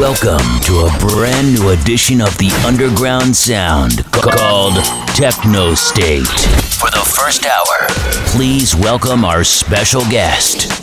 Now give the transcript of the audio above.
Welcome to a brand new edition of the underground sound called Techno State. For the first hour, please welcome our special guest.